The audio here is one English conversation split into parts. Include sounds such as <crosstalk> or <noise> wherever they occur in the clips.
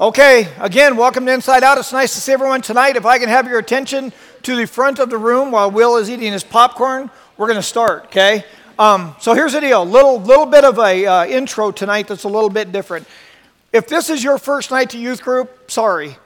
Okay, again, welcome to Inside Out. It's nice to see everyone tonight. If I can have your attention to the front of the room while Will is eating his popcorn, we're going to start, okay? Um, so here's the deal little, little bit of a uh, intro tonight that's a little bit different. If this is your first night to youth group, sorry.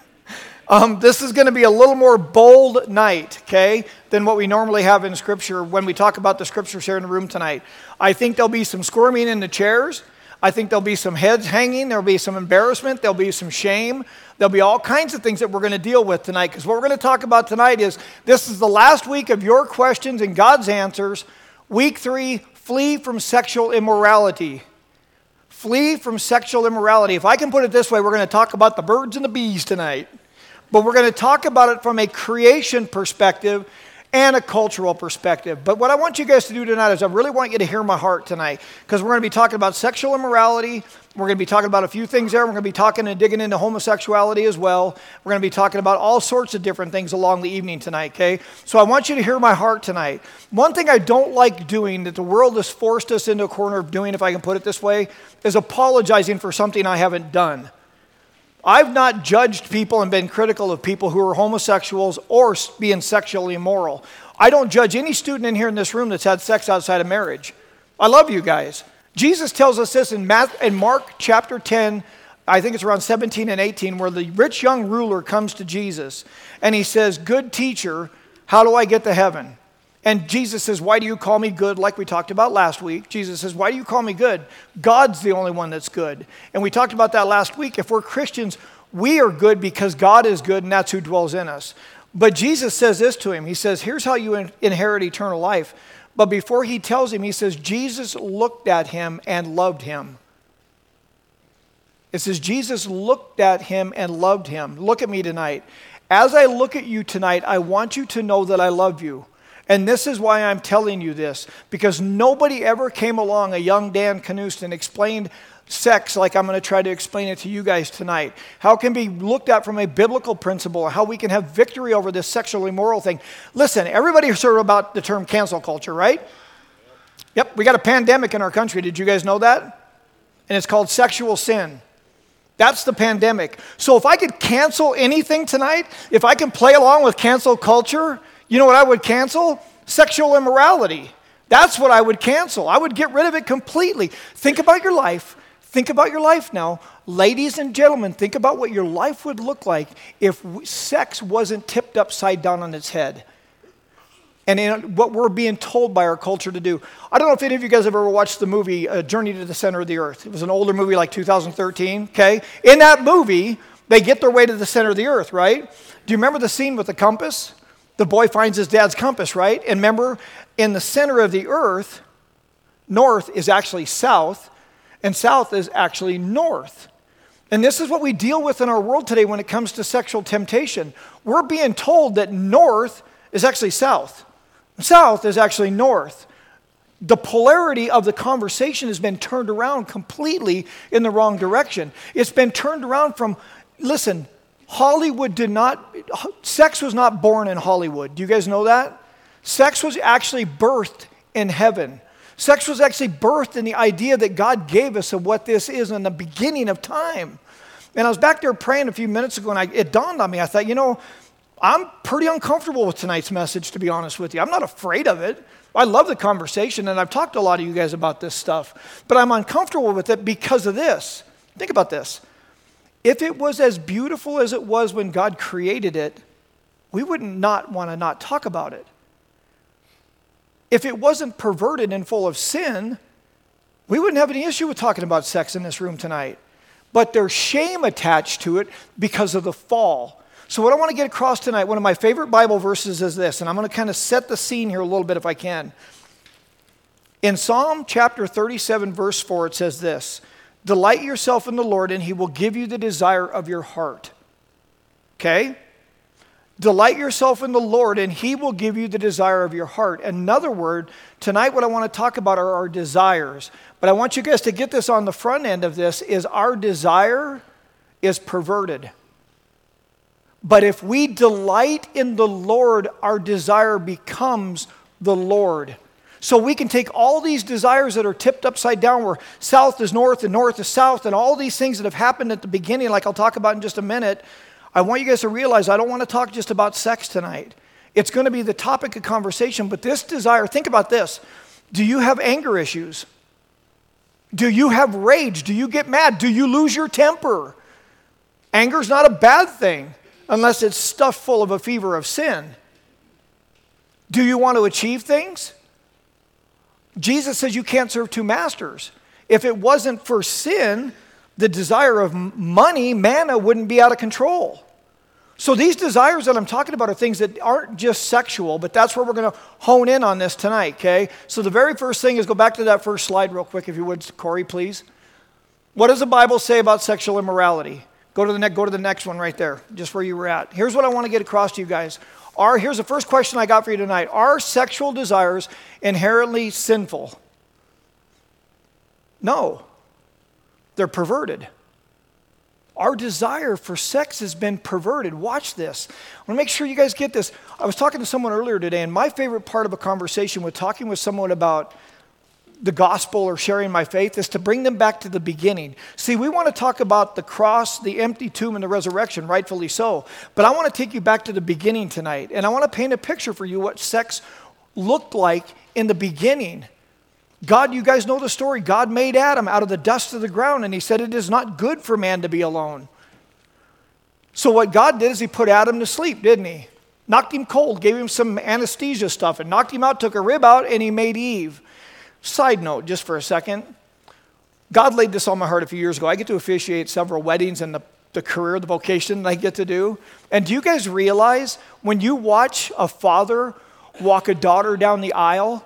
<laughs> um, this is going to be a little more bold night, okay, than what we normally have in Scripture when we talk about the Scriptures here in the room tonight. I think there'll be some squirming in the chairs. I think there'll be some heads hanging, there'll be some embarrassment, there'll be some shame, there'll be all kinds of things that we're going to deal with tonight. Because what we're going to talk about tonight is this is the last week of your questions and God's answers. Week three flee from sexual immorality. Flee from sexual immorality. If I can put it this way, we're going to talk about the birds and the bees tonight. But we're going to talk about it from a creation perspective and a cultural perspective. But what I want you guys to do tonight is I really want you to hear my heart tonight because we're going to be talking about sexual immorality. We're going to be talking about a few things there. We're going to be talking and digging into homosexuality as well. We're going to be talking about all sorts of different things along the evening tonight, okay? So I want you to hear my heart tonight. One thing I don't like doing that the world has forced us into a corner of doing, if I can put it this way, is apologizing for something I haven't done. I've not judged people and been critical of people who are homosexuals or being sexually immoral. I don't judge any student in here in this room that's had sex outside of marriage. I love you guys. Jesus tells us this in, in Mark chapter 10, I think it's around 17 and 18, where the rich young ruler comes to Jesus and he says, Good teacher, how do I get to heaven? And Jesus says, Why do you call me good? Like we talked about last week. Jesus says, Why do you call me good? God's the only one that's good. And we talked about that last week. If we're Christians, we are good because God is good and that's who dwells in us. But Jesus says this to him He says, Here's how you inherit eternal life. But before he tells him, he says, Jesus looked at him and loved him. It says, Jesus looked at him and loved him. Look at me tonight. As I look at you tonight, I want you to know that I love you. And this is why I'm telling you this, because nobody ever came along, a young Dan Knust, and explained sex like I'm going to try to explain it to you guys tonight. How it can be looked at from a biblical principle, how we can have victory over this sexually immoral thing. Listen, everybody heard about the term cancel culture, right? Yep, we got a pandemic in our country. Did you guys know that? And it's called sexual sin. That's the pandemic. So if I could cancel anything tonight, if I can play along with cancel culture, you know what I would cancel? Sexual immorality. That's what I would cancel. I would get rid of it completely. Think about your life. Think about your life now. Ladies and gentlemen, think about what your life would look like if sex wasn't tipped upside down on its head. And in what we're being told by our culture to do. I don't know if any of you guys have ever watched the movie uh, Journey to the Center of the Earth. It was an older movie like 2013, okay? In that movie, they get their way to the center of the earth, right? Do you remember the scene with the compass? The boy finds his dad's compass, right? And remember, in the center of the earth, north is actually south, and south is actually north. And this is what we deal with in our world today when it comes to sexual temptation. We're being told that north is actually south, south is actually north. The polarity of the conversation has been turned around completely in the wrong direction. It's been turned around from, listen, Hollywood did not, sex was not born in Hollywood. Do you guys know that? Sex was actually birthed in heaven. Sex was actually birthed in the idea that God gave us of what this is in the beginning of time. And I was back there praying a few minutes ago, and I, it dawned on me. I thought, you know, I'm pretty uncomfortable with tonight's message, to be honest with you. I'm not afraid of it. I love the conversation, and I've talked to a lot of you guys about this stuff, but I'm uncomfortable with it because of this. Think about this. If it was as beautiful as it was when God created it, we would not want to not talk about it. If it wasn't perverted and full of sin, we wouldn't have any issue with talking about sex in this room tonight. But there's shame attached to it because of the fall. So, what I want to get across tonight, one of my favorite Bible verses is this, and I'm going to kind of set the scene here a little bit if I can. In Psalm chapter 37, verse 4, it says this Delight yourself in the Lord, and he will give you the desire of your heart. Okay? Delight yourself in the Lord, and he will give you the desire of your heart. Another word, tonight, what I want to talk about are our desires. But I want you guys to get this on the front end of this is our desire is perverted. But if we delight in the Lord, our desire becomes the Lord. So we can take all these desires that are tipped upside down, where south is north and north is south, and all these things that have happened at the beginning, like I'll talk about in just a minute. I want you guys to realize I don't want to talk just about sex tonight. It's going to be the topic of conversation, but this desire, think about this. Do you have anger issues? Do you have rage? Do you get mad? Do you lose your temper? Anger is not a bad thing unless it's stuffed full of a fever of sin. Do you want to achieve things? Jesus says you can't serve two masters. If it wasn't for sin, the desire of money, manna wouldn't be out of control. So these desires that I'm talking about are things that aren't just sexual, but that's where we're going to hone in on this tonight, okay? So the very first thing is go back to that first slide real quick, if you would, Corey, please. What does the Bible say about sexual immorality? Go to the next, go to the next one right there, just where you were at. Here's what I want to get across to you guys. Are, here's the first question I got for you tonight. Are sexual desires inherently sinful? No. They're perverted. Our desire for sex has been perverted. Watch this. I want to make sure you guys get this. I was talking to someone earlier today, and my favorite part of a conversation with talking with someone about the gospel or sharing my faith is to bring them back to the beginning. See, we want to talk about the cross, the empty tomb, and the resurrection, rightfully so. But I want to take you back to the beginning tonight, and I want to paint a picture for you what sex looked like in the beginning. God, you guys know the story. God made Adam out of the dust of the ground, and he said, It is not good for man to be alone. So, what God did is he put Adam to sleep, didn't he? Knocked him cold, gave him some anesthesia stuff, and knocked him out, took a rib out, and he made Eve. Side note, just for a second. God laid this on my heart a few years ago. I get to officiate several weddings and the, the career, the vocation that I get to do. And do you guys realize when you watch a father walk a daughter down the aisle,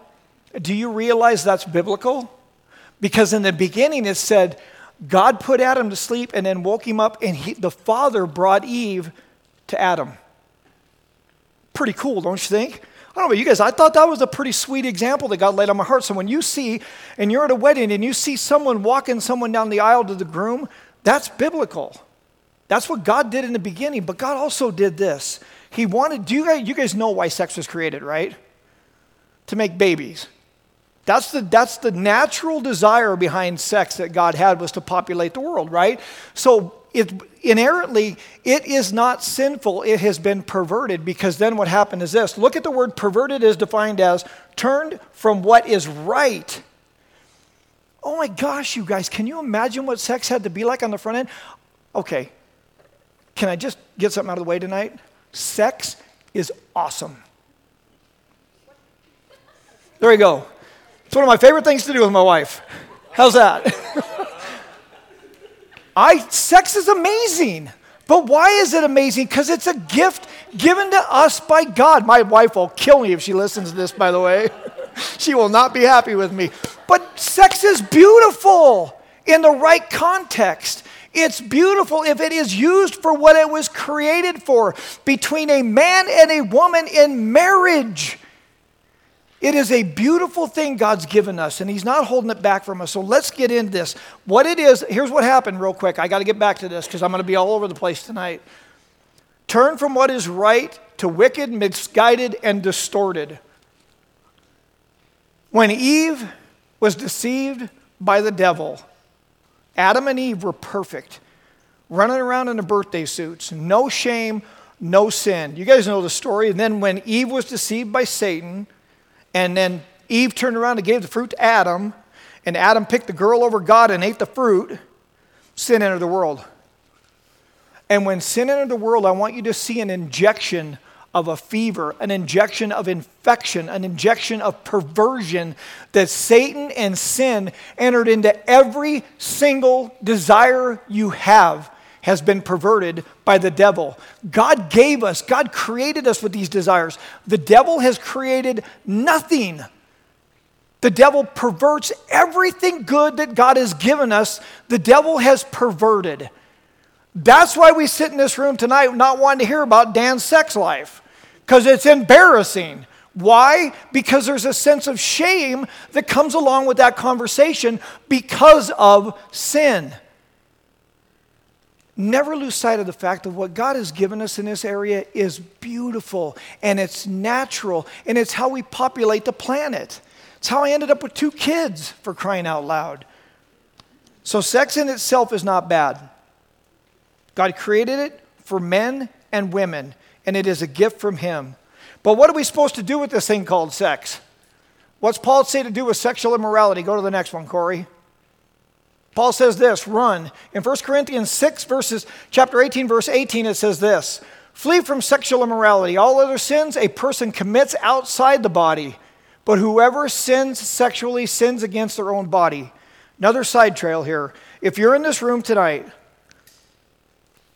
do you realize that's biblical? Because in the beginning it said, God put Adam to sleep and then woke him up, and he, the father brought Eve to Adam. Pretty cool, don't you think? I don't know about you guys, I thought that was a pretty sweet example that God laid on my heart. So when you see, and you're at a wedding and you see someone walking someone down the aisle to the groom, that's biblical. That's what God did in the beginning, but God also did this. He wanted, do you guys, you guys know why sex was created, right? To make babies. That's the, that's the natural desire behind sex that God had was to populate the world, right? So it, inherently, it is not sinful. It has been perverted because then what happened is this. Look at the word perverted is defined as turned from what is right. Oh my gosh, you guys, can you imagine what sex had to be like on the front end? Okay, can I just get something out of the way tonight? Sex is awesome. There you go. It's one of my favorite things to do with my wife. How's that? <laughs> I sex is amazing. But why is it amazing? Because it's a gift given to us by God. My wife will kill me if she listens to this, by the way. <laughs> she will not be happy with me. But sex is beautiful in the right context. It's beautiful if it is used for what it was created for between a man and a woman in marriage. It is a beautiful thing God's given us, and He's not holding it back from us. So let's get into this. What it is, here's what happened, real quick. I got to get back to this because I'm going to be all over the place tonight. Turn from what is right to wicked, misguided, and distorted. When Eve was deceived by the devil, Adam and Eve were perfect, running around in their birthday suits, no shame, no sin. You guys know the story. And then when Eve was deceived by Satan, and then Eve turned around and gave the fruit to Adam, and Adam picked the girl over God and ate the fruit. Sin entered the world. And when sin entered the world, I want you to see an injection of a fever, an injection of infection, an injection of perversion that Satan and sin entered into every single desire you have has been perverted by the devil. God gave us, God created us with these desires. The devil has created nothing. The devil perverts everything good that God has given us, the devil has perverted. That's why we sit in this room tonight not wanting to hear about Dan's sex life, because it's embarrassing. Why? Because there's a sense of shame that comes along with that conversation because of sin never lose sight of the fact of what God has given us in this area is beautiful and it's natural and it's how we populate the planet. It's how I ended up with two kids for crying out loud. So, sex in itself is not bad. God created it for men and women, and it is a gift from Him. But what are we supposed to do with this thing called sex? What's Paul say to do with sexual immorality? Go to the next one, Corey. Paul says this, run. In 1 Corinthians 6, verses, chapter 18, verse 18, it says this Flee from sexual immorality. All other sins a person commits outside the body, but whoever sins sexually sins against their own body. Another side trail here. If you're in this room tonight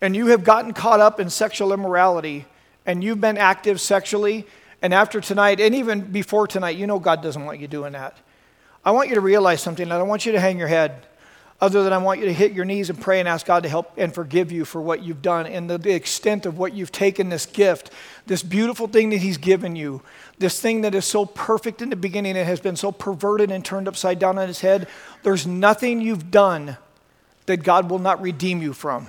and you have gotten caught up in sexual immorality and you've been active sexually, and after tonight, and even before tonight, you know God doesn't want you doing that. I want you to realize something. and I don't want you to hang your head other than I want you to hit your knees and pray and ask God to help and forgive you for what you've done and the, the, extent of what you've taken this gift, this beautiful thing that He's given you, this thing that is so perfect in the beginning and has been so perverted and turned upside down on its head. There's nothing you've done that God will not redeem you from.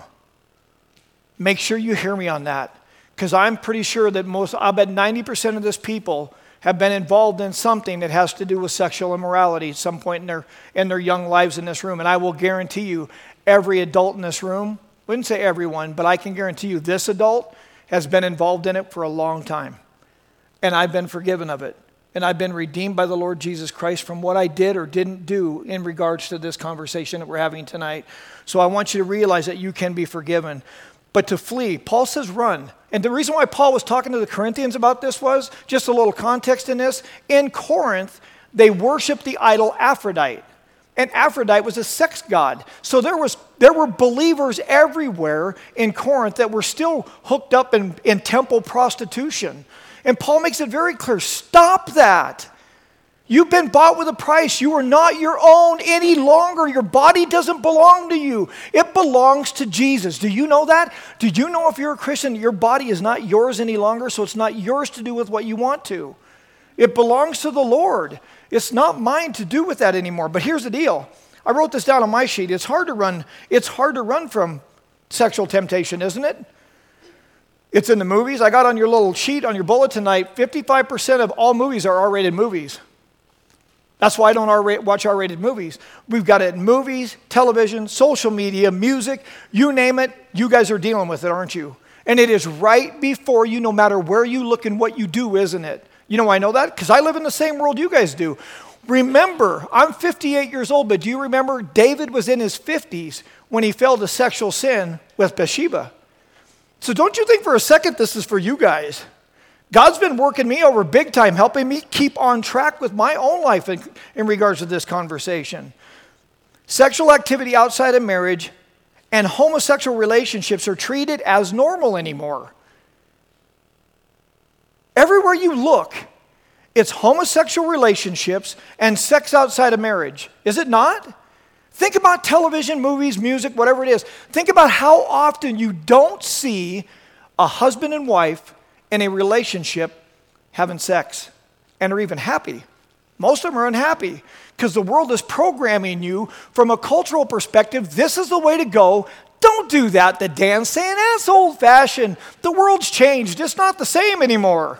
Make sure you hear me on that because I'm pretty sure that most, I bet 90% of this people have been involved in something that has to do with sexual immorality at some point in their, in their young lives in this room. And I will guarantee you, every adult in this room, wouldn't say everyone, but I can guarantee you this adult has been involved in it for a long time. And I've been forgiven of it. And I've been redeemed by the Lord Jesus Christ from what I did or didn't do in regards to this conversation that we're having tonight. So I want you to realize that you can be forgiven. But to flee, Paul says run. And the reason why Paul was talking to the Corinthians about this was just a little context in this. In Corinth, they worshiped the idol Aphrodite. And Aphrodite was a sex god. So there, was, there were believers everywhere in Corinth that were still hooked up in, in temple prostitution. And Paul makes it very clear stop that. You've been bought with a price. You are not your own any longer. Your body doesn't belong to you, it belongs to Jesus. Do you know that? Did you know if you're a Christian, your body is not yours any longer, so it's not yours to do with what you want to? It belongs to the Lord. It's not mine to do with that anymore. But here's the deal. I wrote this down on my sheet. It's hard to run, it's hard to run from sexual temptation, isn't it? It's in the movies. I got on your little sheet on your bullet tonight 55% of all movies are R rated movies. That's why I don't R- watch R rated movies. We've got it in movies, television, social media, music, you name it, you guys are dealing with it, aren't you? And it is right before you, no matter where you look and what you do, isn't it? You know, I know that because I live in the same world you guys do. Remember, I'm 58 years old, but do you remember David was in his 50s when he fell to sexual sin with Bathsheba? So don't you think for a second this is for you guys? God's been working me over big time, helping me keep on track with my own life in, in regards to this conversation. Sexual activity outside of marriage and homosexual relationships are treated as normal anymore. Everywhere you look, it's homosexual relationships and sex outside of marriage. Is it not? Think about television, movies, music, whatever it is. Think about how often you don't see a husband and wife in a relationship having sex and are even happy. Most of them are unhappy because the world is programming you from a cultural perspective. This is the way to go. Don't do that. The Dan's saying that's old fashioned. The world's changed. It's not the same anymore.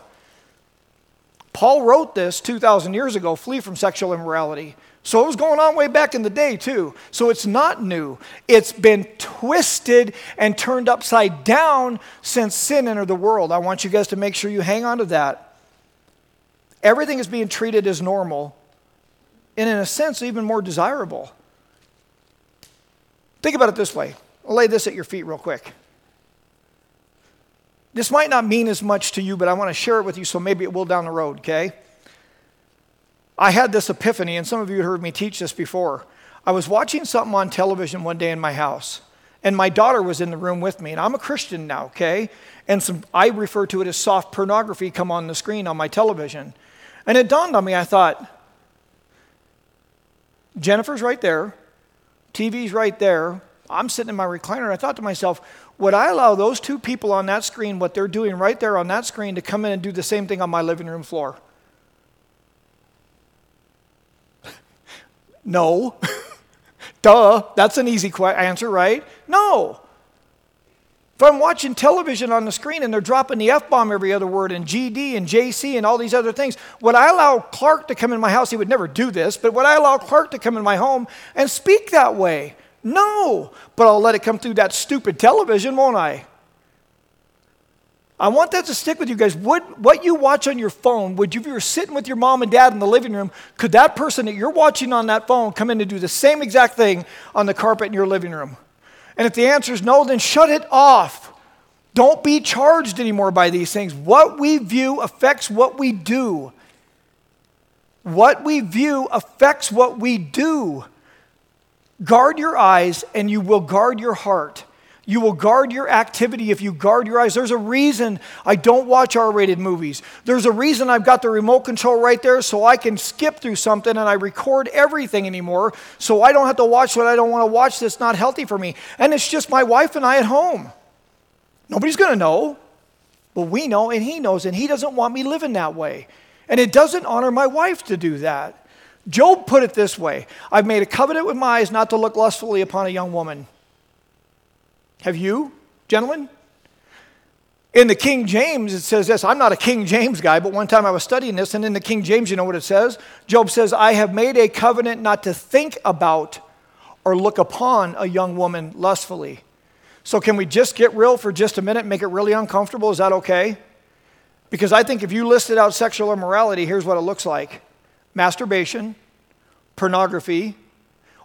Paul wrote this 2,000 years ago flee from sexual immorality. So it was going on way back in the day, too. So it's not new. It's been twisted and turned upside down since sin entered the world. I want you guys to make sure you hang on to that. Everything is being treated as normal, and in a sense, even more desirable. Think about it this way I'll lay this at your feet real quick. This might not mean as much to you, but I want to share it with you so maybe it will down the road, okay? I had this epiphany, and some of you heard me teach this before. I was watching something on television one day in my house, and my daughter was in the room with me, and I'm a Christian now, okay? And some, I refer to it as soft pornography come on the screen on my television. And it dawned on me, I thought, Jennifer's right there, TV's right there. I'm sitting in my recliner, and I thought to myself, would I allow those two people on that screen, what they're doing right there on that screen, to come in and do the same thing on my living room floor? No. <laughs> Duh, that's an easy answer, right? No. If I'm watching television on the screen and they're dropping the F bomb every other word and GD and JC and all these other things, would I allow Clark to come in my house? He would never do this, but would I allow Clark to come in my home and speak that way? No, but I'll let it come through that stupid television, won't I? I want that to stick with you guys. What, what you watch on your phone, would you, if you were sitting with your mom and dad in the living room, could that person that you're watching on that phone come in and do the same exact thing on the carpet in your living room? And if the answer is no, then shut it off. Don't be charged anymore by these things. What we view affects what we do. What we view affects what we do. Guard your eyes, and you will guard your heart. You will guard your activity if you guard your eyes. There's a reason I don't watch R rated movies. There's a reason I've got the remote control right there so I can skip through something and I record everything anymore so I don't have to watch what I don't want to watch that's not healthy for me. And it's just my wife and I at home. Nobody's going to know. But we know and he knows, and he doesn't want me living that way. And it doesn't honor my wife to do that. Job put it this way I've made a covenant with my eyes not to look lustfully upon a young woman. Have you, gentlemen? In the King James, it says this. I'm not a King James guy, but one time I was studying this, and in the King James, you know what it says? Job says, I have made a covenant not to think about or look upon a young woman lustfully. So, can we just get real for just a minute make it really uncomfortable? Is that okay? Because I think if you listed out sexual immorality, here's what it looks like masturbation, pornography,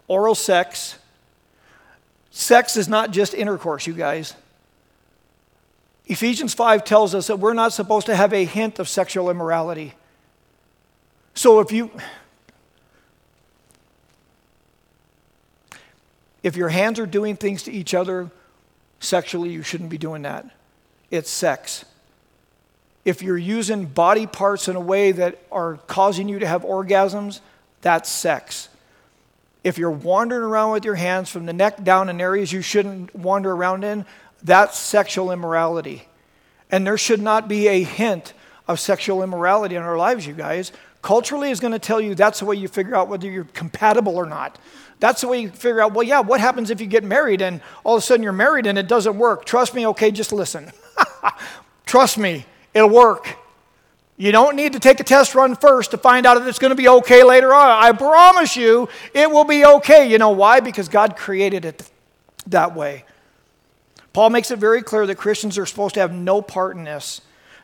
oral sex, Sex is not just intercourse, you guys. Ephesians 5 tells us that we're not supposed to have a hint of sexual immorality. So if you if your hands are doing things to each other sexually, you shouldn't be doing that. It's sex. If you're using body parts in a way that are causing you to have orgasms, that's sex if you're wandering around with your hands from the neck down in areas you shouldn't wander around in, that's sexual immorality. And there should not be a hint of sexual immorality in our lives, you guys. Culturally is going to tell you that's the way you figure out whether you're compatible or not. That's the way you figure out, well, yeah, what happens if you get married and all of a sudden you're married and it doesn't work? Trust me, okay, just listen. <laughs> Trust me, it'll work. You don't need to take a test run first to find out if it's going to be okay later on. I promise you it will be okay. You know why? Because God created it that way. Paul makes it very clear that Christians are supposed to have no part in this,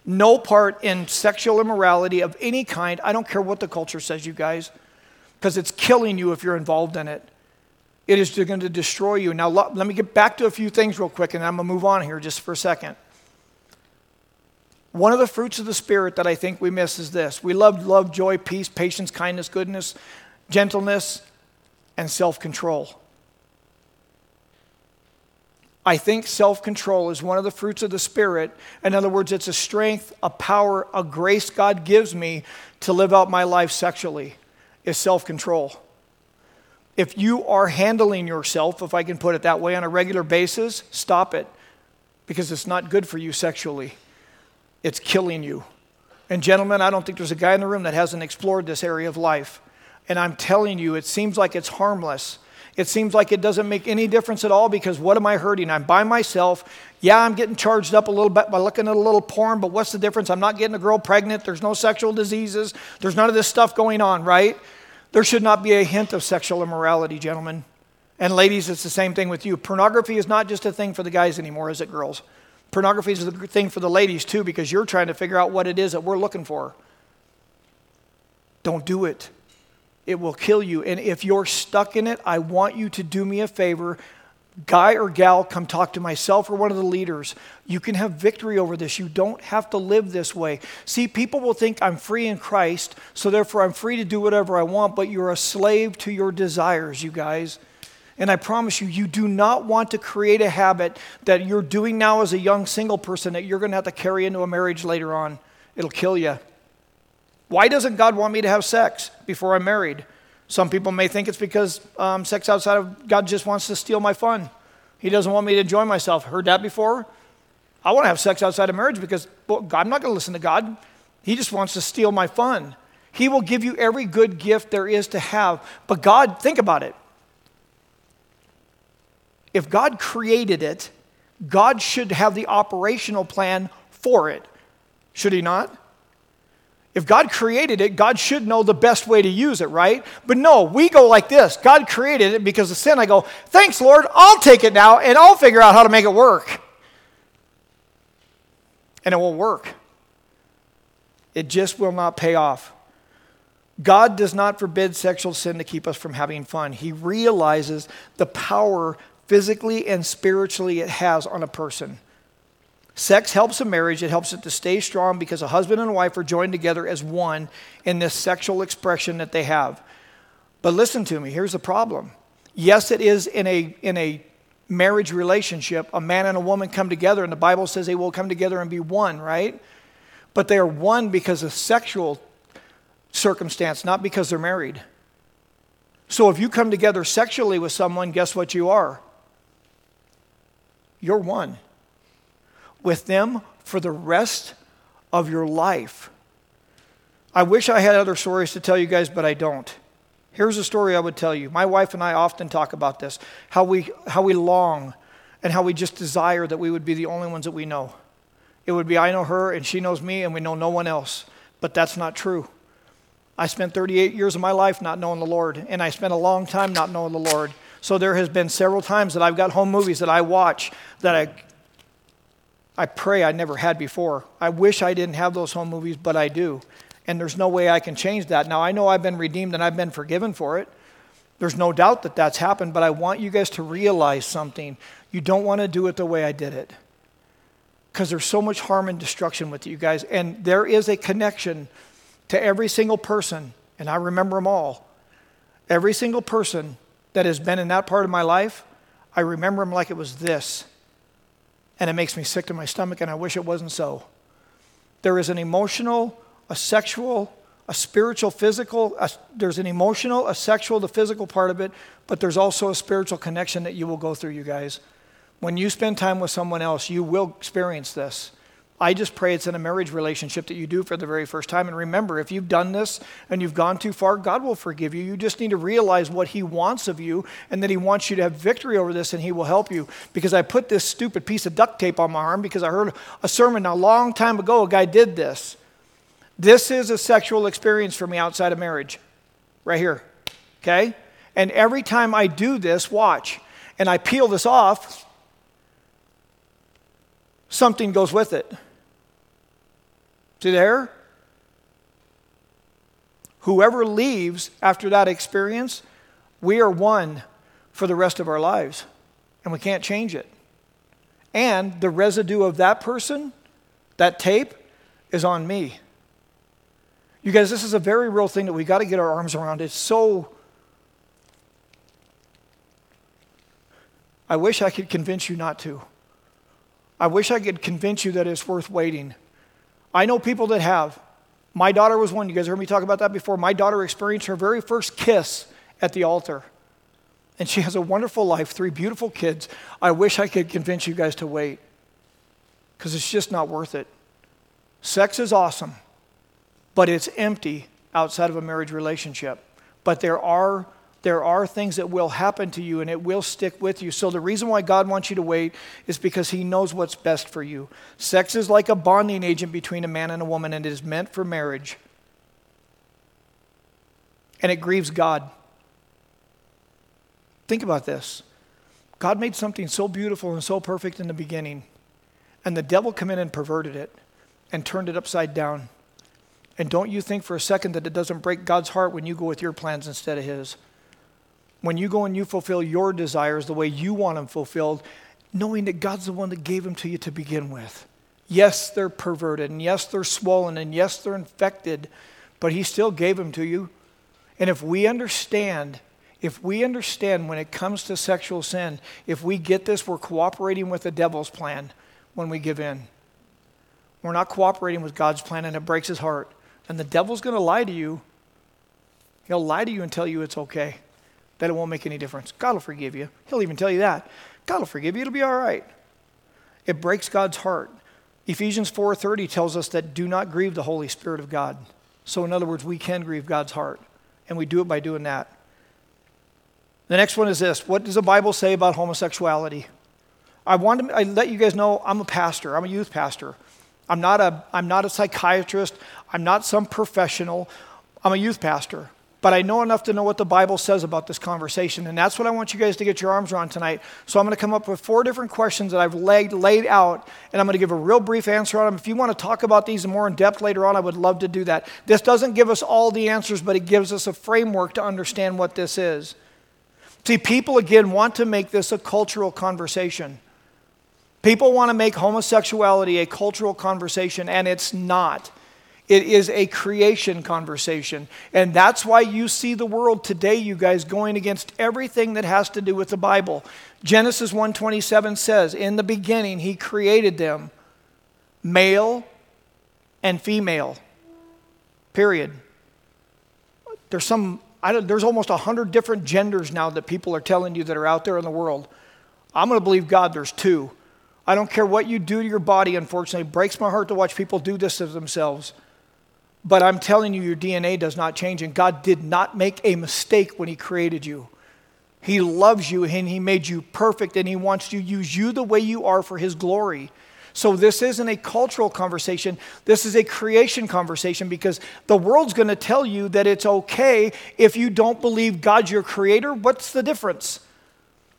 no part in sexual immorality of any kind. I don't care what the culture says, you guys, because it's killing you if you're involved in it. It is going to destroy you. Now, let me get back to a few things real quick, and I'm going to move on here just for a second. One of the fruits of the Spirit that I think we miss is this we love love, joy, peace, patience, kindness, goodness, gentleness, and self control. I think self control is one of the fruits of the Spirit. In other words, it's a strength, a power, a grace God gives me to live out my life sexually, is self control. If you are handling yourself, if I can put it that way, on a regular basis, stop it because it's not good for you sexually it's killing you. And, gentlemen, I don't think there's a guy in the room that hasn't explored this area of life. And I'm telling you, it seems like it's harmless. It seems like it doesn't make any difference at all because what am I hurting? I'm by myself. Yeah, I'm getting charged up a little bit by looking at a little porn, but what's the difference? I'm not getting a girl pregnant. There's no sexual diseases. There's none of this stuff going on, right? There should not be a hint of sexual immorality, gentlemen. And ladies, it's the same thing with you. Pornography is not just a thing for the guys anymore, is it, girls? Pornography is a good thing for the ladies too because you're trying to figure out what it is that we're looking for. Don't do it. It will kill you. And if you're stuck in it, I want you to do me a favor. Guy or gal, come talk to myself or one of the leaders. You can have victory over this. You don't have to live this way. See, people will think I'm free in Christ, so therefore I'm free to do whatever I want, but you're a slave to your desires, you guys. And I promise you, you do not want to create a habit that you're doing now as a young single person that you're going to have to carry into a marriage later on. It'll kill you. Why doesn't God want me to have sex before I'm married? Some people may think it's because um, sex outside of God just wants to steal my fun. He doesn't want me to enjoy myself. Heard that before? I want to have sex outside of marriage because well, I'm not going to listen to God. He just wants to steal my fun. He will give you every good gift there is to have. But God, think about it. If God created it, God should have the operational plan for it. Should he not? If God created it, God should know the best way to use it, right? But no, we go like this God created it because of sin. I go, thanks, Lord, I'll take it now and I'll figure out how to make it work. And it won't work, it just will not pay off. God does not forbid sexual sin to keep us from having fun. He realizes the power physically and spiritually it has on a person. Sex helps a marriage, it helps it to stay strong because a husband and wife are joined together as one in this sexual expression that they have. But listen to me, here's the problem. Yes, it is in a, in a marriage relationship, a man and a woman come together, and the Bible says they will come together and be one, right? But they are one because of sexual circumstance, not because they're married. So if you come together sexually with someone, guess what you are? You're one with them for the rest of your life. I wish I had other stories to tell you guys, but I don't. Here's a story I would tell you. My wife and I often talk about this how we, how we long and how we just desire that we would be the only ones that we know. It would be I know her and she knows me and we know no one else. But that's not true. I spent 38 years of my life not knowing the Lord, and I spent a long time not knowing the Lord. So there has been several times that I've got home movies that I watch that I I pray I never had before. I wish I didn't have those home movies, but I do. And there's no way I can change that. Now, I know I've been redeemed and I've been forgiven for it. There's no doubt that that's happened, but I want you guys to realize something. You don't want to do it the way I did it. Because there's so much harm and destruction with you guys. And there is a connection to every single person, and I remember them all. Every single person that has been in that part of my life, I remember them like it was this and it makes me sick to my stomach, and I wish it wasn't so. There is an emotional, a sexual, a spiritual, physical, a, there's an emotional, a sexual, the physical part of it, but there's also a spiritual connection that you will go through, you guys. When you spend time with someone else, you will experience this. I just pray it's in a marriage relationship that you do for the very first time. And remember, if you've done this and you've gone too far, God will forgive you. You just need to realize what He wants of you and that He wants you to have victory over this and He will help you. Because I put this stupid piece of duct tape on my arm because I heard a sermon a long time ago, a guy did this. This is a sexual experience for me outside of marriage, right here. Okay? And every time I do this, watch, and I peel this off, something goes with it. See there? Whoever leaves after that experience, we are one for the rest of our lives, and we can't change it. And the residue of that person, that tape, is on me. You guys, this is a very real thing that we got to get our arms around. It's so. I wish I could convince you not to. I wish I could convince you that it's worth waiting. I know people that have. My daughter was one. You guys heard me talk about that before. My daughter experienced her very first kiss at the altar. And she has a wonderful life, three beautiful kids. I wish I could convince you guys to wait because it's just not worth it. Sex is awesome, but it's empty outside of a marriage relationship. But there are there are things that will happen to you and it will stick with you. So, the reason why God wants you to wait is because He knows what's best for you. Sex is like a bonding agent between a man and a woman, and it is meant for marriage. And it grieves God. Think about this God made something so beautiful and so perfect in the beginning, and the devil come in and perverted it and turned it upside down. And don't you think for a second that it doesn't break God's heart when you go with your plans instead of His? When you go and you fulfill your desires the way you want them fulfilled, knowing that God's the one that gave them to you to begin with. Yes, they're perverted, and yes, they're swollen, and yes, they're infected, but He still gave them to you. And if we understand, if we understand when it comes to sexual sin, if we get this, we're cooperating with the devil's plan when we give in. We're not cooperating with God's plan, and it breaks his heart. And the devil's going to lie to you. He'll lie to you and tell you it's okay that it won't make any difference. God will forgive you. He'll even tell you that. God will forgive you. It'll be all right. It breaks God's heart. Ephesians 4:30 tells us that do not grieve the Holy Spirit of God. So in other words, we can grieve God's heart, and we do it by doing that. The next one is this. What does the Bible say about homosexuality? I want to I let you guys know I'm a pastor, I'm a youth pastor. I'm not a, I'm not a psychiatrist, I'm not some professional, I'm a youth pastor. But I know enough to know what the Bible says about this conversation, and that's what I want you guys to get your arms around tonight. So I'm going to come up with four different questions that I've laid, laid out, and I'm going to give a real brief answer on them. If you want to talk about these more in depth later on, I would love to do that. This doesn't give us all the answers, but it gives us a framework to understand what this is. See, people again want to make this a cultural conversation. People want to make homosexuality a cultural conversation, and it's not. It is a creation conversation. And that's why you see the world today, you guys, going against everything that has to do with the Bible. Genesis 1:27 says, "In the beginning he created them, male and female." Period. There's some there's almost 100 different genders now that people are telling you that are out there in the world. I'm going to believe God there's two. I don't care what you do to your body, unfortunately. It breaks my heart to watch people do this to themselves. But I'm telling you, your DNA does not change, and God did not make a mistake when He created you. He loves you, and He made you perfect, and He wants to use you the way you are for His glory. So, this isn't a cultural conversation. This is a creation conversation because the world's going to tell you that it's okay if you don't believe God's your creator. What's the difference?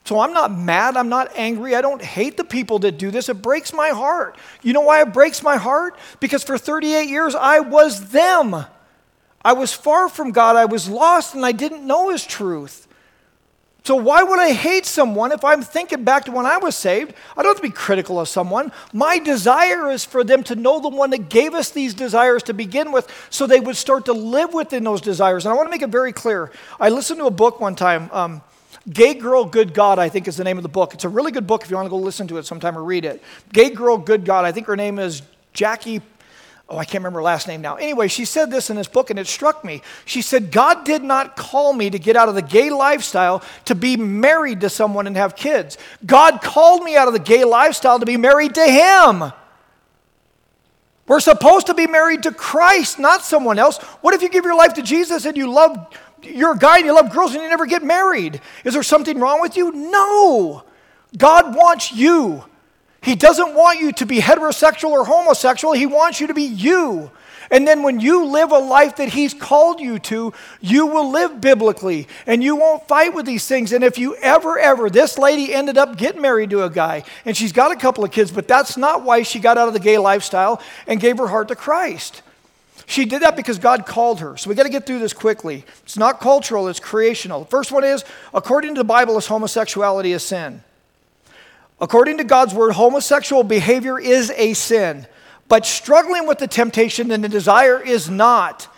So I'm not mad. I'm not angry. I don't hate the people that do this. It breaks my heart. You know why it breaks my heart? Because for 38 years, I was them. I was far from God. I was lost and I didn't know His truth. So why would I hate someone if I'm thinking back to when I was saved? I don't have to be critical of someone. My desire is for them to know the one that gave us these desires to begin with so they would start to live within those desires. And I want to make it very clear. I listened to a book one time. Um, Gay Girl, Good God, I think is the name of the book. It's a really good book if you want to go listen to it sometime or read it. Gay Girl, Good God, I think her name is Jackie oh, I can't remember her last name now. Anyway, she said this in this book and it struck me. She said, God did not call me to get out of the gay lifestyle to be married to someone and have kids. God called me out of the gay lifestyle to be married to Him. We're supposed to be married to Christ, not someone else. What if you give your life to Jesus and you love you're a guy and you love girls and you never get married. Is there something wrong with you? No. God wants you. He doesn't want you to be heterosexual or homosexual. He wants you to be you. And then when you live a life that He's called you to, you will live biblically and you won't fight with these things. And if you ever, ever, this lady ended up getting married to a guy and she's got a couple of kids, but that's not why she got out of the gay lifestyle and gave her heart to Christ. She did that because God called her. So we got to get through this quickly. It's not cultural, it's creational. The first one is according to the Bible, is homosexuality a sin? According to God's word, homosexual behavior is a sin, but struggling with the temptation and the desire is not.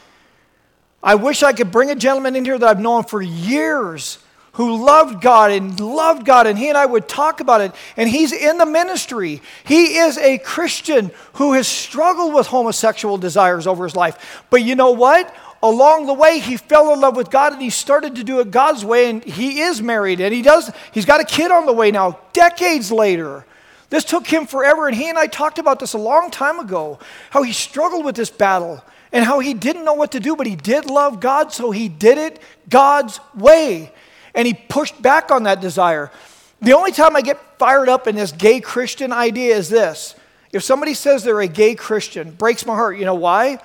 I wish I could bring a gentleman in here that I've known for years who loved God and loved God, and he and I would talk about it. And he's in the ministry. He is a Christian who has struggled with homosexual desires over his life. But you know what? Along the way, he fell in love with God and he started to do it God's way, and he is married and he does, he's got a kid on the way now, decades later. This took him forever, and he and I talked about this a long time ago how he struggled with this battle and how he didn't know what to do, but he did love God, so he did it God's way and he pushed back on that desire. The only time I get fired up in this gay Christian idea is this. If somebody says they're a gay Christian, breaks my heart. You know why?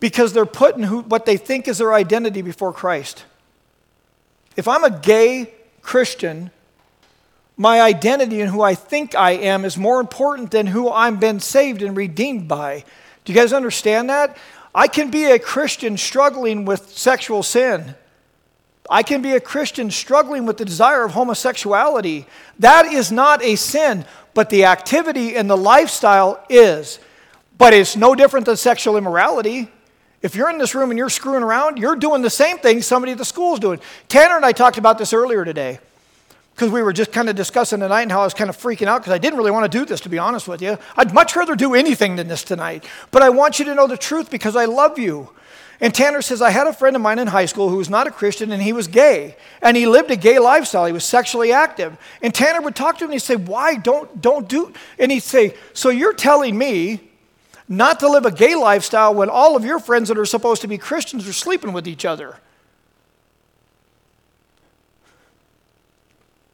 Because they're putting who, what they think is their identity before Christ. If I'm a gay Christian, my identity and who I think I am is more important than who I'm been saved and redeemed by. Do you guys understand that? I can be a Christian struggling with sexual sin. I can be a Christian struggling with the desire of homosexuality. That is not a sin, but the activity and the lifestyle is. But it's no different than sexual immorality. If you're in this room and you're screwing around, you're doing the same thing somebody at the school is doing. Tanner and I talked about this earlier today because we were just kind of discussing tonight and how I was kind of freaking out because I didn't really want to do this, to be honest with you. I'd much rather do anything than this tonight. But I want you to know the truth because I love you. And Tanner says, I had a friend of mine in high school who was not a Christian and he was gay. And he lived a gay lifestyle. He was sexually active. And Tanner would talk to him and he'd say, Why? Don't, don't do. And he'd say, So you're telling me not to live a gay lifestyle when all of your friends that are supposed to be Christians are sleeping with each other?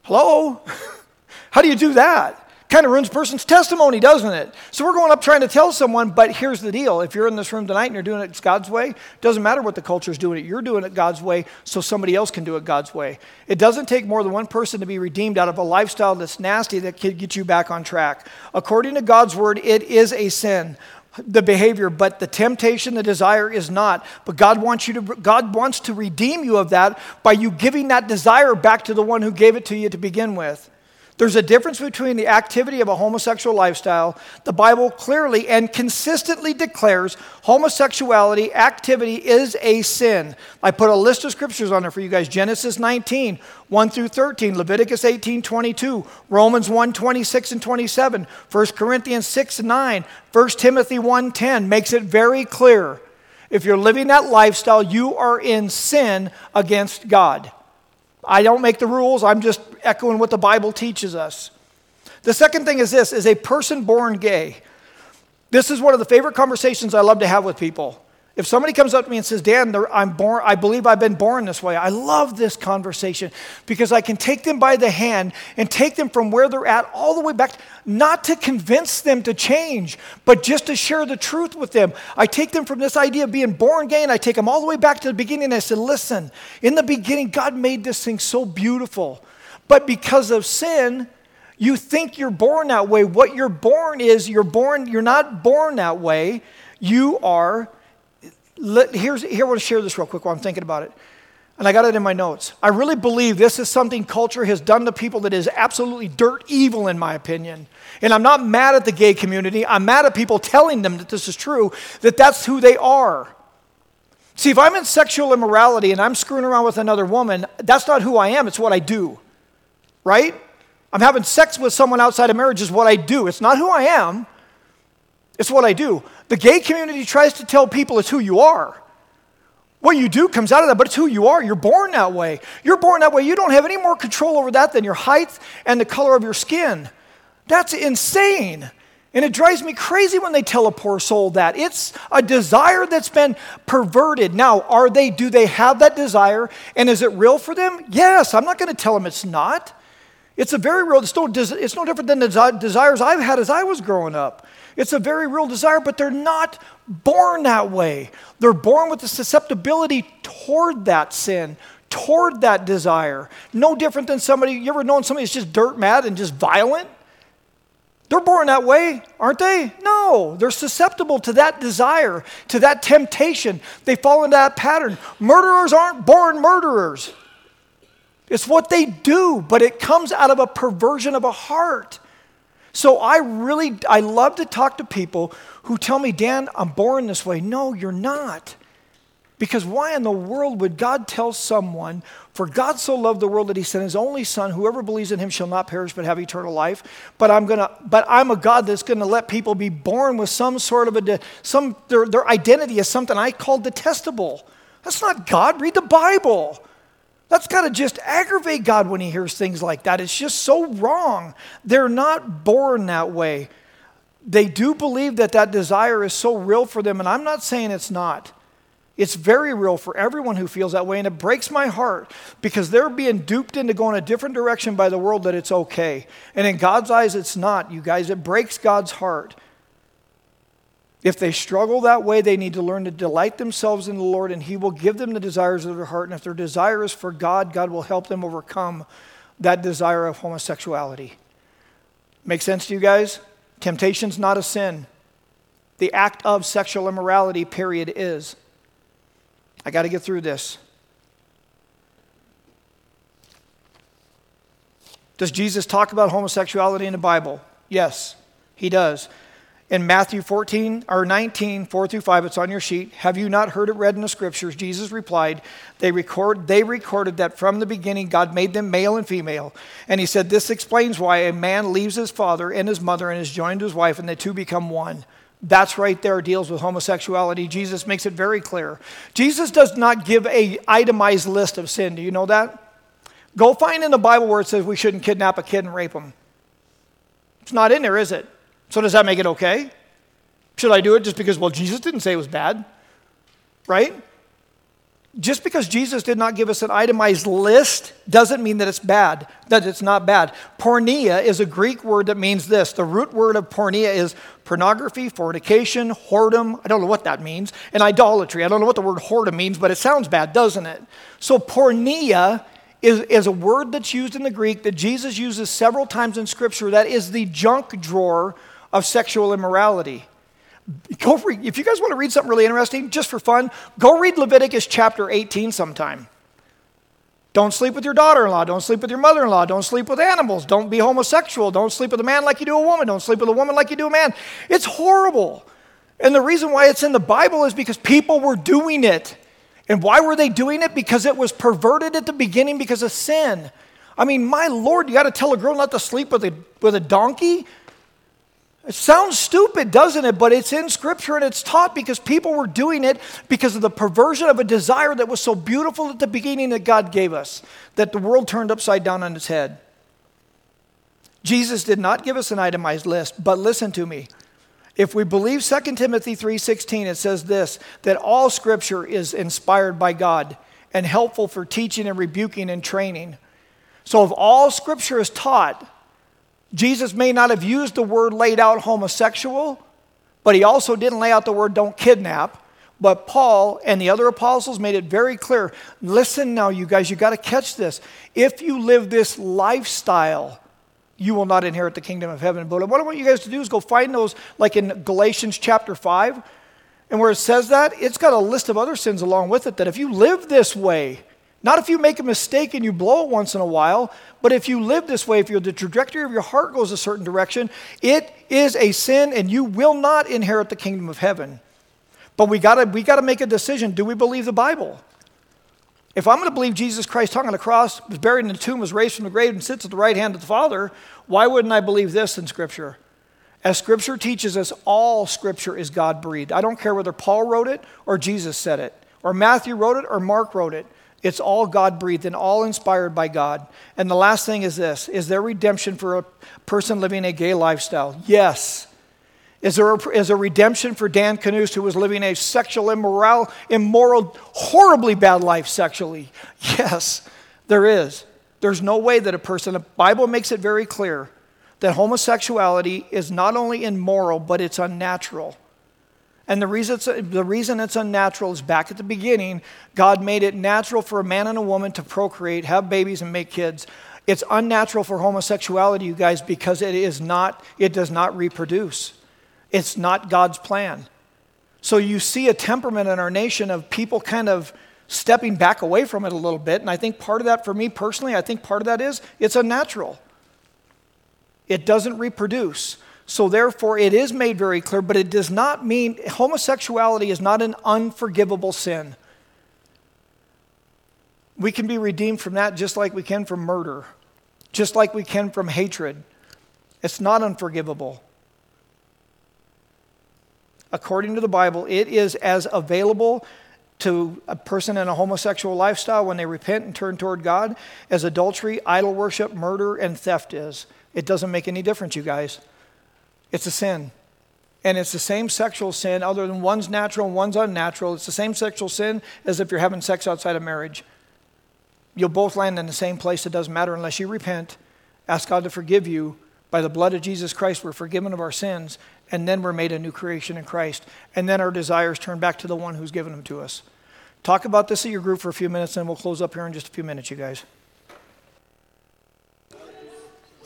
Hello? <laughs> How do you do that? Kind of ruins a person's testimony, doesn't it? So we're going up trying to tell someone, but here's the deal. If you're in this room tonight and you're doing it God's way, doesn't matter what the culture is doing it. You're doing it God's way so somebody else can do it God's way. It doesn't take more than one person to be redeemed out of a lifestyle that's nasty that could get you back on track. According to God's word, it is a sin the behavior, but the temptation, the desire is not. But God wants you to God wants to redeem you of that by you giving that desire back to the one who gave it to you to begin with. There's a difference between the activity of a homosexual lifestyle. The Bible clearly and consistently declares homosexuality activity is a sin. I put a list of scriptures on there for you guys Genesis 19, 1 through 13, Leviticus 18, 22, Romans 1, 26 and 27, 1 Corinthians 6, 9, 1 Timothy 1, 10 makes it very clear. If you're living that lifestyle, you are in sin against God. I don't make the rules, I'm just echoing what the Bible teaches us. The second thing is this is a person born gay. This is one of the favorite conversations I love to have with people. If somebody comes up to me and says, Dan, I'm born, I believe I've been born this way, I love this conversation because I can take them by the hand and take them from where they're at all the way back, not to convince them to change, but just to share the truth with them. I take them from this idea of being born gay and I take them all the way back to the beginning and I said, listen, in the beginning, God made this thing so beautiful. But because of sin, you think you're born that way. What you're born is you're born, you're not born that way. You are let, here's, here, I want to share this real quick while I'm thinking about it. And I got it in my notes. I really believe this is something culture has done to people that is absolutely dirt evil, in my opinion. And I'm not mad at the gay community. I'm mad at people telling them that this is true, that that's who they are. See, if I'm in sexual immorality and I'm screwing around with another woman, that's not who I am, it's what I do. Right? I'm having sex with someone outside of marriage is what I do. It's not who I am, it's what I do. The gay community tries to tell people it's who you are. What you do comes out of that, but it's who you are. You're born that way. You're born that way. You don't have any more control over that than your height and the color of your skin. That's insane. And it drives me crazy when they tell a poor soul that. It's a desire that's been perverted. Now, are they do they have that desire and is it real for them? Yes, I'm not going to tell them it's not. It's a very real, it's no, it's no different than the desires I've had as I was growing up. It's a very real desire, but they're not born that way. They're born with the susceptibility toward that sin, toward that desire. No different than somebody, you ever known somebody that's just dirt mad and just violent? They're born that way, aren't they? No, they're susceptible to that desire, to that temptation. They fall into that pattern. Murderers aren't born murderers. It's what they do, but it comes out of a perversion of a heart. So I really, I love to talk to people who tell me, Dan, I'm born this way. No, you're not. Because why in the world would God tell someone, for God so loved the world that he sent his only son, whoever believes in him shall not perish but have eternal life. But I'm gonna, but I'm a God that's gonna let people be born with some sort of a some their, their identity is something I call detestable. That's not God. Read the Bible. That's got to just aggravate God when he hears things like that. It's just so wrong. They're not born that way. They do believe that that desire is so real for them, and I'm not saying it's not. It's very real for everyone who feels that way, and it breaks my heart because they're being duped into going a different direction by the world that it's okay. And in God's eyes, it's not, you guys. It breaks God's heart. If they struggle that way, they need to learn to delight themselves in the Lord, and He will give them the desires of their heart. And if their desire is for God, God will help them overcome that desire of homosexuality. Make sense to you guys? Temptation's not a sin. The act of sexual immorality, period, is. I got to get through this. Does Jesus talk about homosexuality in the Bible? Yes, he does. In Matthew 14 or 19, 4 through 5, it's on your sheet. Have you not heard it read in the scriptures? Jesus replied, they, record, they recorded that from the beginning God made them male and female. And he said, This explains why a man leaves his father and his mother and is joined to his wife, and the two become one. That's right there deals with homosexuality. Jesus makes it very clear. Jesus does not give a itemized list of sin. Do you know that? Go find in the Bible where it says we shouldn't kidnap a kid and rape him. It's not in there, is it? So does that make it okay? Should I do it just because, well, Jesus didn't say it was bad? Right? just because Jesus did not give us an itemized list doesn't mean that it's bad, that it's not bad. Porneia is a Greek word that means this. The root word of porneia is pornography, fornication, whoredom. I don't know what that means. And idolatry. I don't know what the word whoredom means, but it sounds bad, doesn't it? So porneia is, is a word that's used in the Greek that Jesus uses several times in Scripture that is the junk drawer of sexual immorality. Go read, if you guys want to read something really interesting, just for fun, go read Leviticus chapter 18 sometime. Don't sleep with your daughter in law. Don't sleep with your mother in law. Don't sleep with animals. Don't be homosexual. Don't sleep with a man like you do a woman. Don't sleep with a woman like you do a man. It's horrible. And the reason why it's in the Bible is because people were doing it. And why were they doing it? Because it was perverted at the beginning because of sin. I mean, my Lord, you got to tell a girl not to sleep with a, with a donkey? It sounds stupid, doesn't it? But it's in Scripture and it's taught because people were doing it because of the perversion of a desire that was so beautiful at the beginning that God gave us, that the world turned upside down on its head. Jesus did not give us an itemized list, but listen to me. If we believe 2 Timothy 3:16 it says this that all scripture is inspired by God and helpful for teaching and rebuking and training. So if all scripture is taught, Jesus may not have used the word laid out homosexual, but he also didn't lay out the word don't kidnap. But Paul and the other apostles made it very clear listen now, you guys, you got to catch this. If you live this lifestyle, you will not inherit the kingdom of heaven. But what I want you guys to do is go find those, like in Galatians chapter 5, and where it says that, it's got a list of other sins along with it that if you live this way, not if you make a mistake and you blow it once in a while, but if you live this way, if the trajectory of your heart goes a certain direction, it is a sin and you will not inherit the kingdom of heaven. But we gotta, we gotta make a decision. Do we believe the Bible? If I'm to believe Jesus Christ hung on the cross, was buried in the tomb, was raised from the grave, and sits at the right hand of the Father, why wouldn't I believe this in Scripture? As Scripture teaches us, all Scripture is God breathed. I don't care whether Paul wrote it or Jesus said it, or Matthew wrote it or Mark wrote it. It's all God breathed and all inspired by God. And the last thing is this Is there redemption for a person living a gay lifestyle? Yes. Is there a, is a redemption for Dan Knust who was living a sexual, immoral, immoral, horribly bad life sexually? Yes, there is. There's no way that a person, the Bible makes it very clear that homosexuality is not only immoral, but it's unnatural. And the reason, it's, the reason it's unnatural is back at the beginning, God made it natural for a man and a woman to procreate, have babies, and make kids. It's unnatural for homosexuality, you guys, because it is not, it does not reproduce. It's not God's plan. So you see a temperament in our nation of people kind of stepping back away from it a little bit. And I think part of that, for me personally, I think part of that is it's unnatural. It doesn't reproduce. So, therefore, it is made very clear, but it does not mean homosexuality is not an unforgivable sin. We can be redeemed from that just like we can from murder, just like we can from hatred. It's not unforgivable. According to the Bible, it is as available to a person in a homosexual lifestyle when they repent and turn toward God as adultery, idol worship, murder, and theft is. It doesn't make any difference, you guys. It's a sin. And it's the same sexual sin, other than one's natural and one's unnatural. It's the same sexual sin as if you're having sex outside of marriage. You'll both land in the same place. It doesn't matter unless you repent, ask God to forgive you. By the blood of Jesus Christ, we're forgiven of our sins, and then we're made a new creation in Christ. And then our desires turn back to the one who's given them to us. Talk about this at your group for a few minutes, and we'll close up here in just a few minutes, you guys.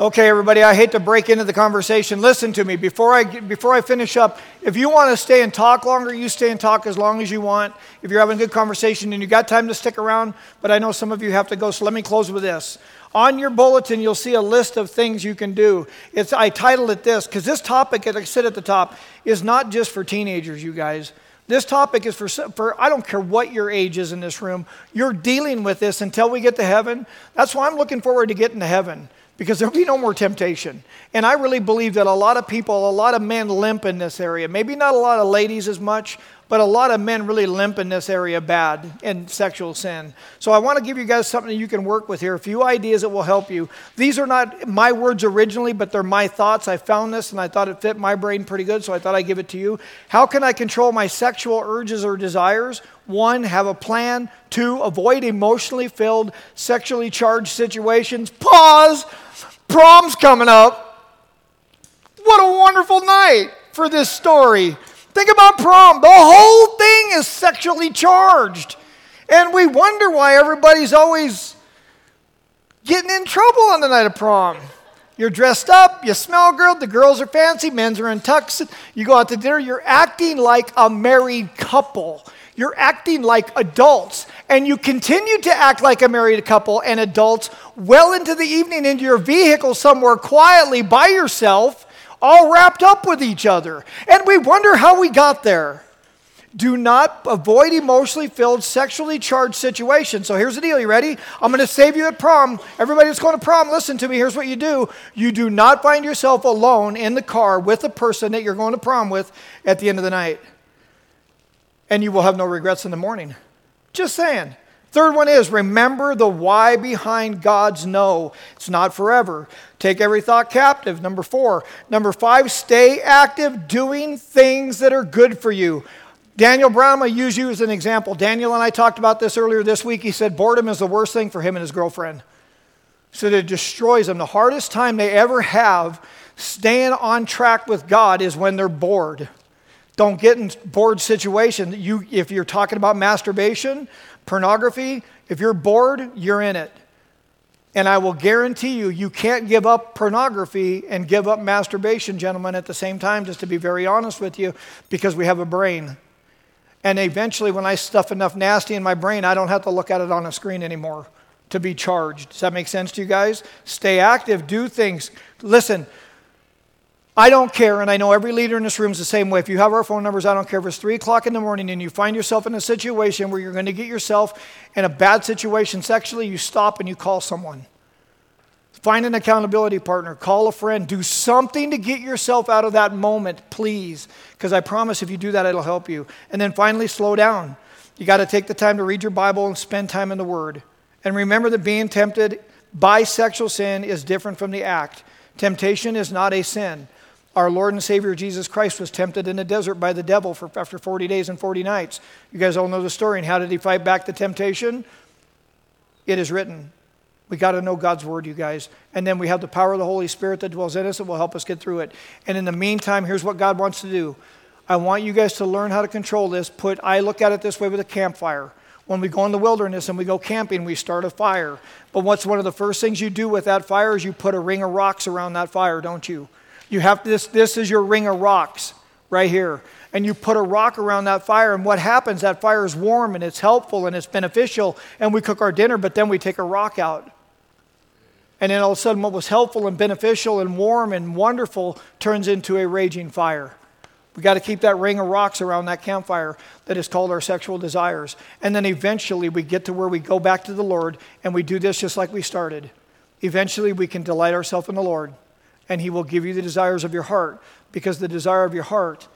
Okay, everybody, I hate to break into the conversation. Listen to me. Before I, before I finish up, if you want to stay and talk longer, you stay and talk as long as you want. If you're having a good conversation and you got time to stick around, but I know some of you have to go, so let me close with this. On your bulletin, you'll see a list of things you can do. It's, I titled it this because this topic, as I sit at the top, is not just for teenagers, you guys. This topic is for, for, I don't care what your age is in this room, you're dealing with this until we get to heaven. That's why I'm looking forward to getting to heaven because there'll be no more temptation. And I really believe that a lot of people, a lot of men limp in this area. Maybe not a lot of ladies as much, but a lot of men really limp in this area bad in sexual sin. So I want to give you guys something you can work with here, a few ideas that will help you. These are not my words originally, but they're my thoughts. I found this and I thought it fit my brain pretty good, so I thought I'd give it to you. How can I control my sexual urges or desires? One, have a plan. Two, avoid emotionally filled, sexually charged situations. Pause. Prom's coming up. What a wonderful night for this story. Think about prom. The whole thing is sexually charged. And we wonder why everybody's always getting in trouble on the night of prom. You're dressed up, you smell good, the girls are fancy, men's are in tux, you go out to dinner, you're acting like a married couple. You're acting like adults, and you continue to act like a married couple and adults well into the evening into your vehicle somewhere quietly by yourself all wrapped up with each other. And we wonder how we got there. Do not avoid emotionally filled, sexually charged situations. So here's the deal. You ready? I'm going to save you at prom. Everybody that's going to prom, listen to me. Here's what you do you do not find yourself alone in the car with the person that you're going to prom with at the end of the night. And you will have no regrets in the morning. Just saying. Third one is remember the why behind God's no. It's not forever. Take every thought captive. Number four. Number five, stay active doing things that are good for you. Daniel Brown, to use you as an example. Daniel and I talked about this earlier this week. He said boredom is the worst thing for him and his girlfriend. So it destroys them. The hardest time they ever have staying on track with God is when they're bored. Don't get in bored situations. You, if you're talking about masturbation, pornography, if you're bored, you're in it. And I will guarantee you, you can't give up pornography and give up masturbation, gentlemen, at the same time, just to be very honest with you, because we have a brain. And eventually, when I stuff enough nasty in my brain, I don't have to look at it on a screen anymore to be charged. Does that make sense to you guys? Stay active, do things. Listen, I don't care, and I know every leader in this room is the same way. If you have our phone numbers, I don't care if it's 3 o'clock in the morning and you find yourself in a situation where you're going to get yourself in a bad situation sexually, you stop and you call someone. Find an accountability partner, call a friend, do something to get yourself out of that moment, please. Because I promise if you do that, it'll help you. And then finally, slow down. You got to take the time to read your Bible and spend time in the Word. And remember that being tempted by sexual sin is different from the act. Temptation is not a sin. Our Lord and Savior Jesus Christ was tempted in the desert by the devil for, after 40 days and 40 nights. You guys all know the story. And how did he fight back the temptation? It is written. We got to know God's word, you guys. And then we have the power of the Holy Spirit that dwells in us that will help us get through it. And in the meantime, here's what God wants to do. I want you guys to learn how to control this. Put I look at it this way with a campfire. When we go in the wilderness and we go camping, we start a fire. But what's one of the first things you do with that fire is you put a ring of rocks around that fire, don't you? You have this, this is your ring of rocks right here. And you put a rock around that fire, and what happens? That fire is warm and it's helpful and it's beneficial, and we cook our dinner, but then we take a rock out. And then all of a sudden, what was helpful and beneficial and warm and wonderful turns into a raging fire. We got to keep that ring of rocks around that campfire that is called our sexual desires. And then eventually we get to where we go back to the Lord and we do this just like we started. Eventually we can delight ourselves in the Lord and He will give you the desires of your heart because the desire of your heart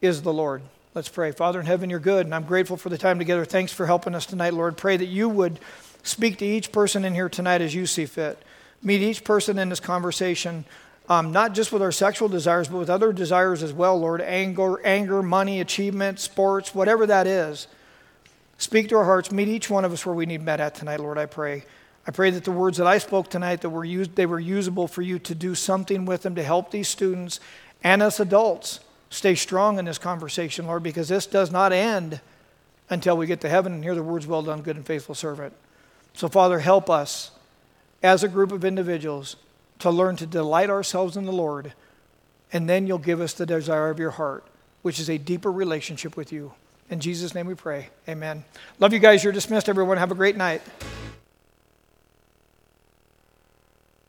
is the Lord. Let's pray. Father in heaven, you're good, and I'm grateful for the time together. Thanks for helping us tonight, Lord. Pray that you would speak to each person in here tonight as you see fit. Meet each person in this conversation, um, not just with our sexual desires, but with other desires as well, Lord. Anger, anger, money, achievement, sports, whatever that is. Speak to our hearts. Meet each one of us where we need met at tonight, Lord, I pray. I pray that the words that I spoke tonight that were used, they were usable for you to do something with them to help these students and us adults stay strong in this conversation, Lord, because this does not end until we get to heaven and hear the words, well done, good and faithful servant. So, Father, help us as a group of individuals to learn to delight ourselves in the Lord, and then you'll give us the desire of your heart, which is a deeper relationship with you. In Jesus' name we pray. Amen. Love you guys. You're dismissed, everyone. Have a great night.